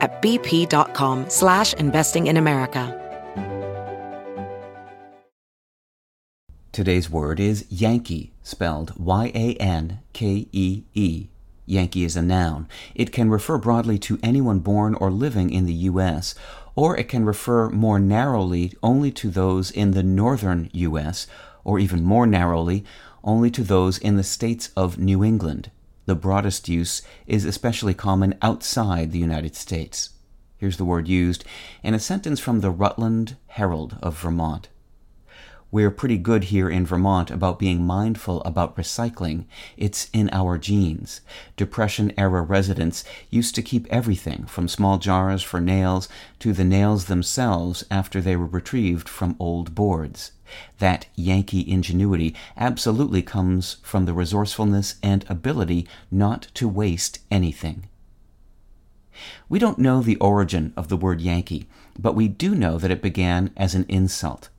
at bp.com slash investing in America. Today's word is Yankee, spelled Y-A-N-K-E-E. Yankee is a noun. It can refer broadly to anyone born or living in the U.S., or it can refer more narrowly only to those in the northern U.S., or even more narrowly, only to those in the states of New England. The broadest use is especially common outside the United States. Here's the word used in a sentence from the Rutland Herald of Vermont. We're pretty good here in Vermont about being mindful about recycling. It's in our genes. Depression era residents used to keep everything from small jars for nails to the nails themselves after they were retrieved from old boards. That Yankee ingenuity absolutely comes from the resourcefulness and ability not to waste anything. We don't know the origin of the word Yankee, but we do know that it began as an insult.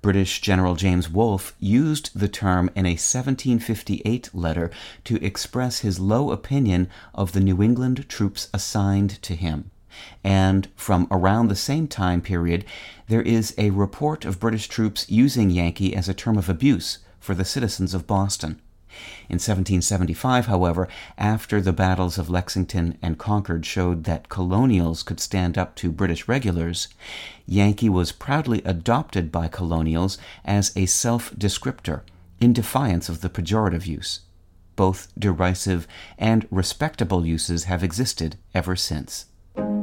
British General James Wolfe used the term in a 1758 letter to express his low opinion of the New England troops assigned to him. And from around the same time period, there is a report of British troops using Yankee as a term of abuse for the citizens of Boston. In 1775, however, after the battles of Lexington and Concord showed that colonials could stand up to British regulars, Yankee was proudly adopted by colonials as a self descriptor in defiance of the pejorative use. Both derisive and respectable uses have existed ever since.